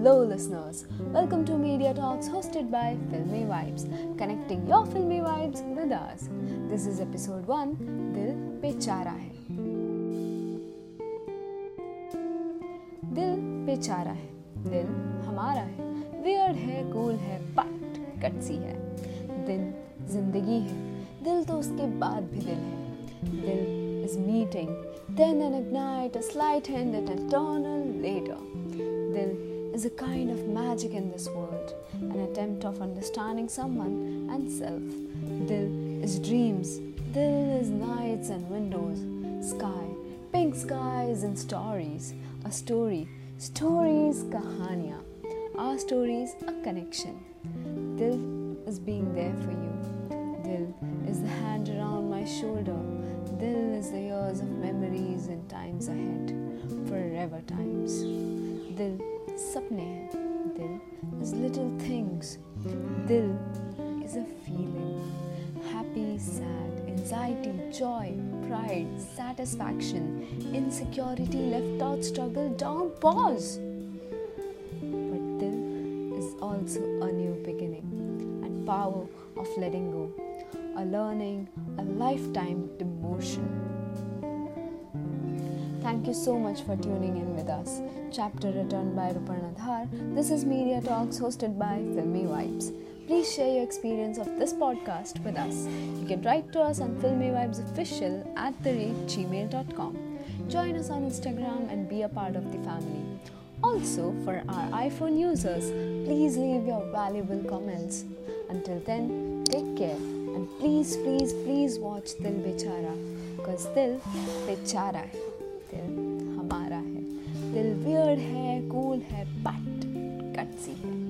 Hello, listeners. Welcome to Media Talks hosted by Filmy Vibes, connecting your filmy vibes with us. This is episode 1 Dil Bechara Hai. दिल बेचारा है दिल हमारा है weird है cool है बट कटसी है दिल ज़िंदगी है दिल तो उसके बाद भी दिल है दिल is meeting then an ignite a slight hint at eternal later dil is a kind of magic in this world an attempt of understanding someone and self. Dil is dreams dil is nights and windows sky pink skies and stories a story stories kahaniya our stories a connection. Dil is being there for you. Dil is the hand around my shoulder. Dil is the years of memories and times ahead, forever times. Dil sapne hai. Dil is little things. Dil is a feeling. Happy, sad, anxiety, joy, pride, satisfaction, insecurity, left out, struggle, down, pause. But Dil is also a new beginning and power of letting go a learning, a lifetime demotion. Thank you so much for tuning in with us. Chapter written by Ruparna Dhar. This is Media Talks hosted by Filmy Vibes. Please share your experience of this podcast with us. You can write to us on filmyvibesofficial at the rate gmail.com. Join us on Instagram and be a part of the family. Also, for our iPhone users, please leave your valuable comments. Until then, take care and please, please, please watch Dil Bechara because Dil Bechara दिल हमारा है। दिल weird है cool है but courtesy है।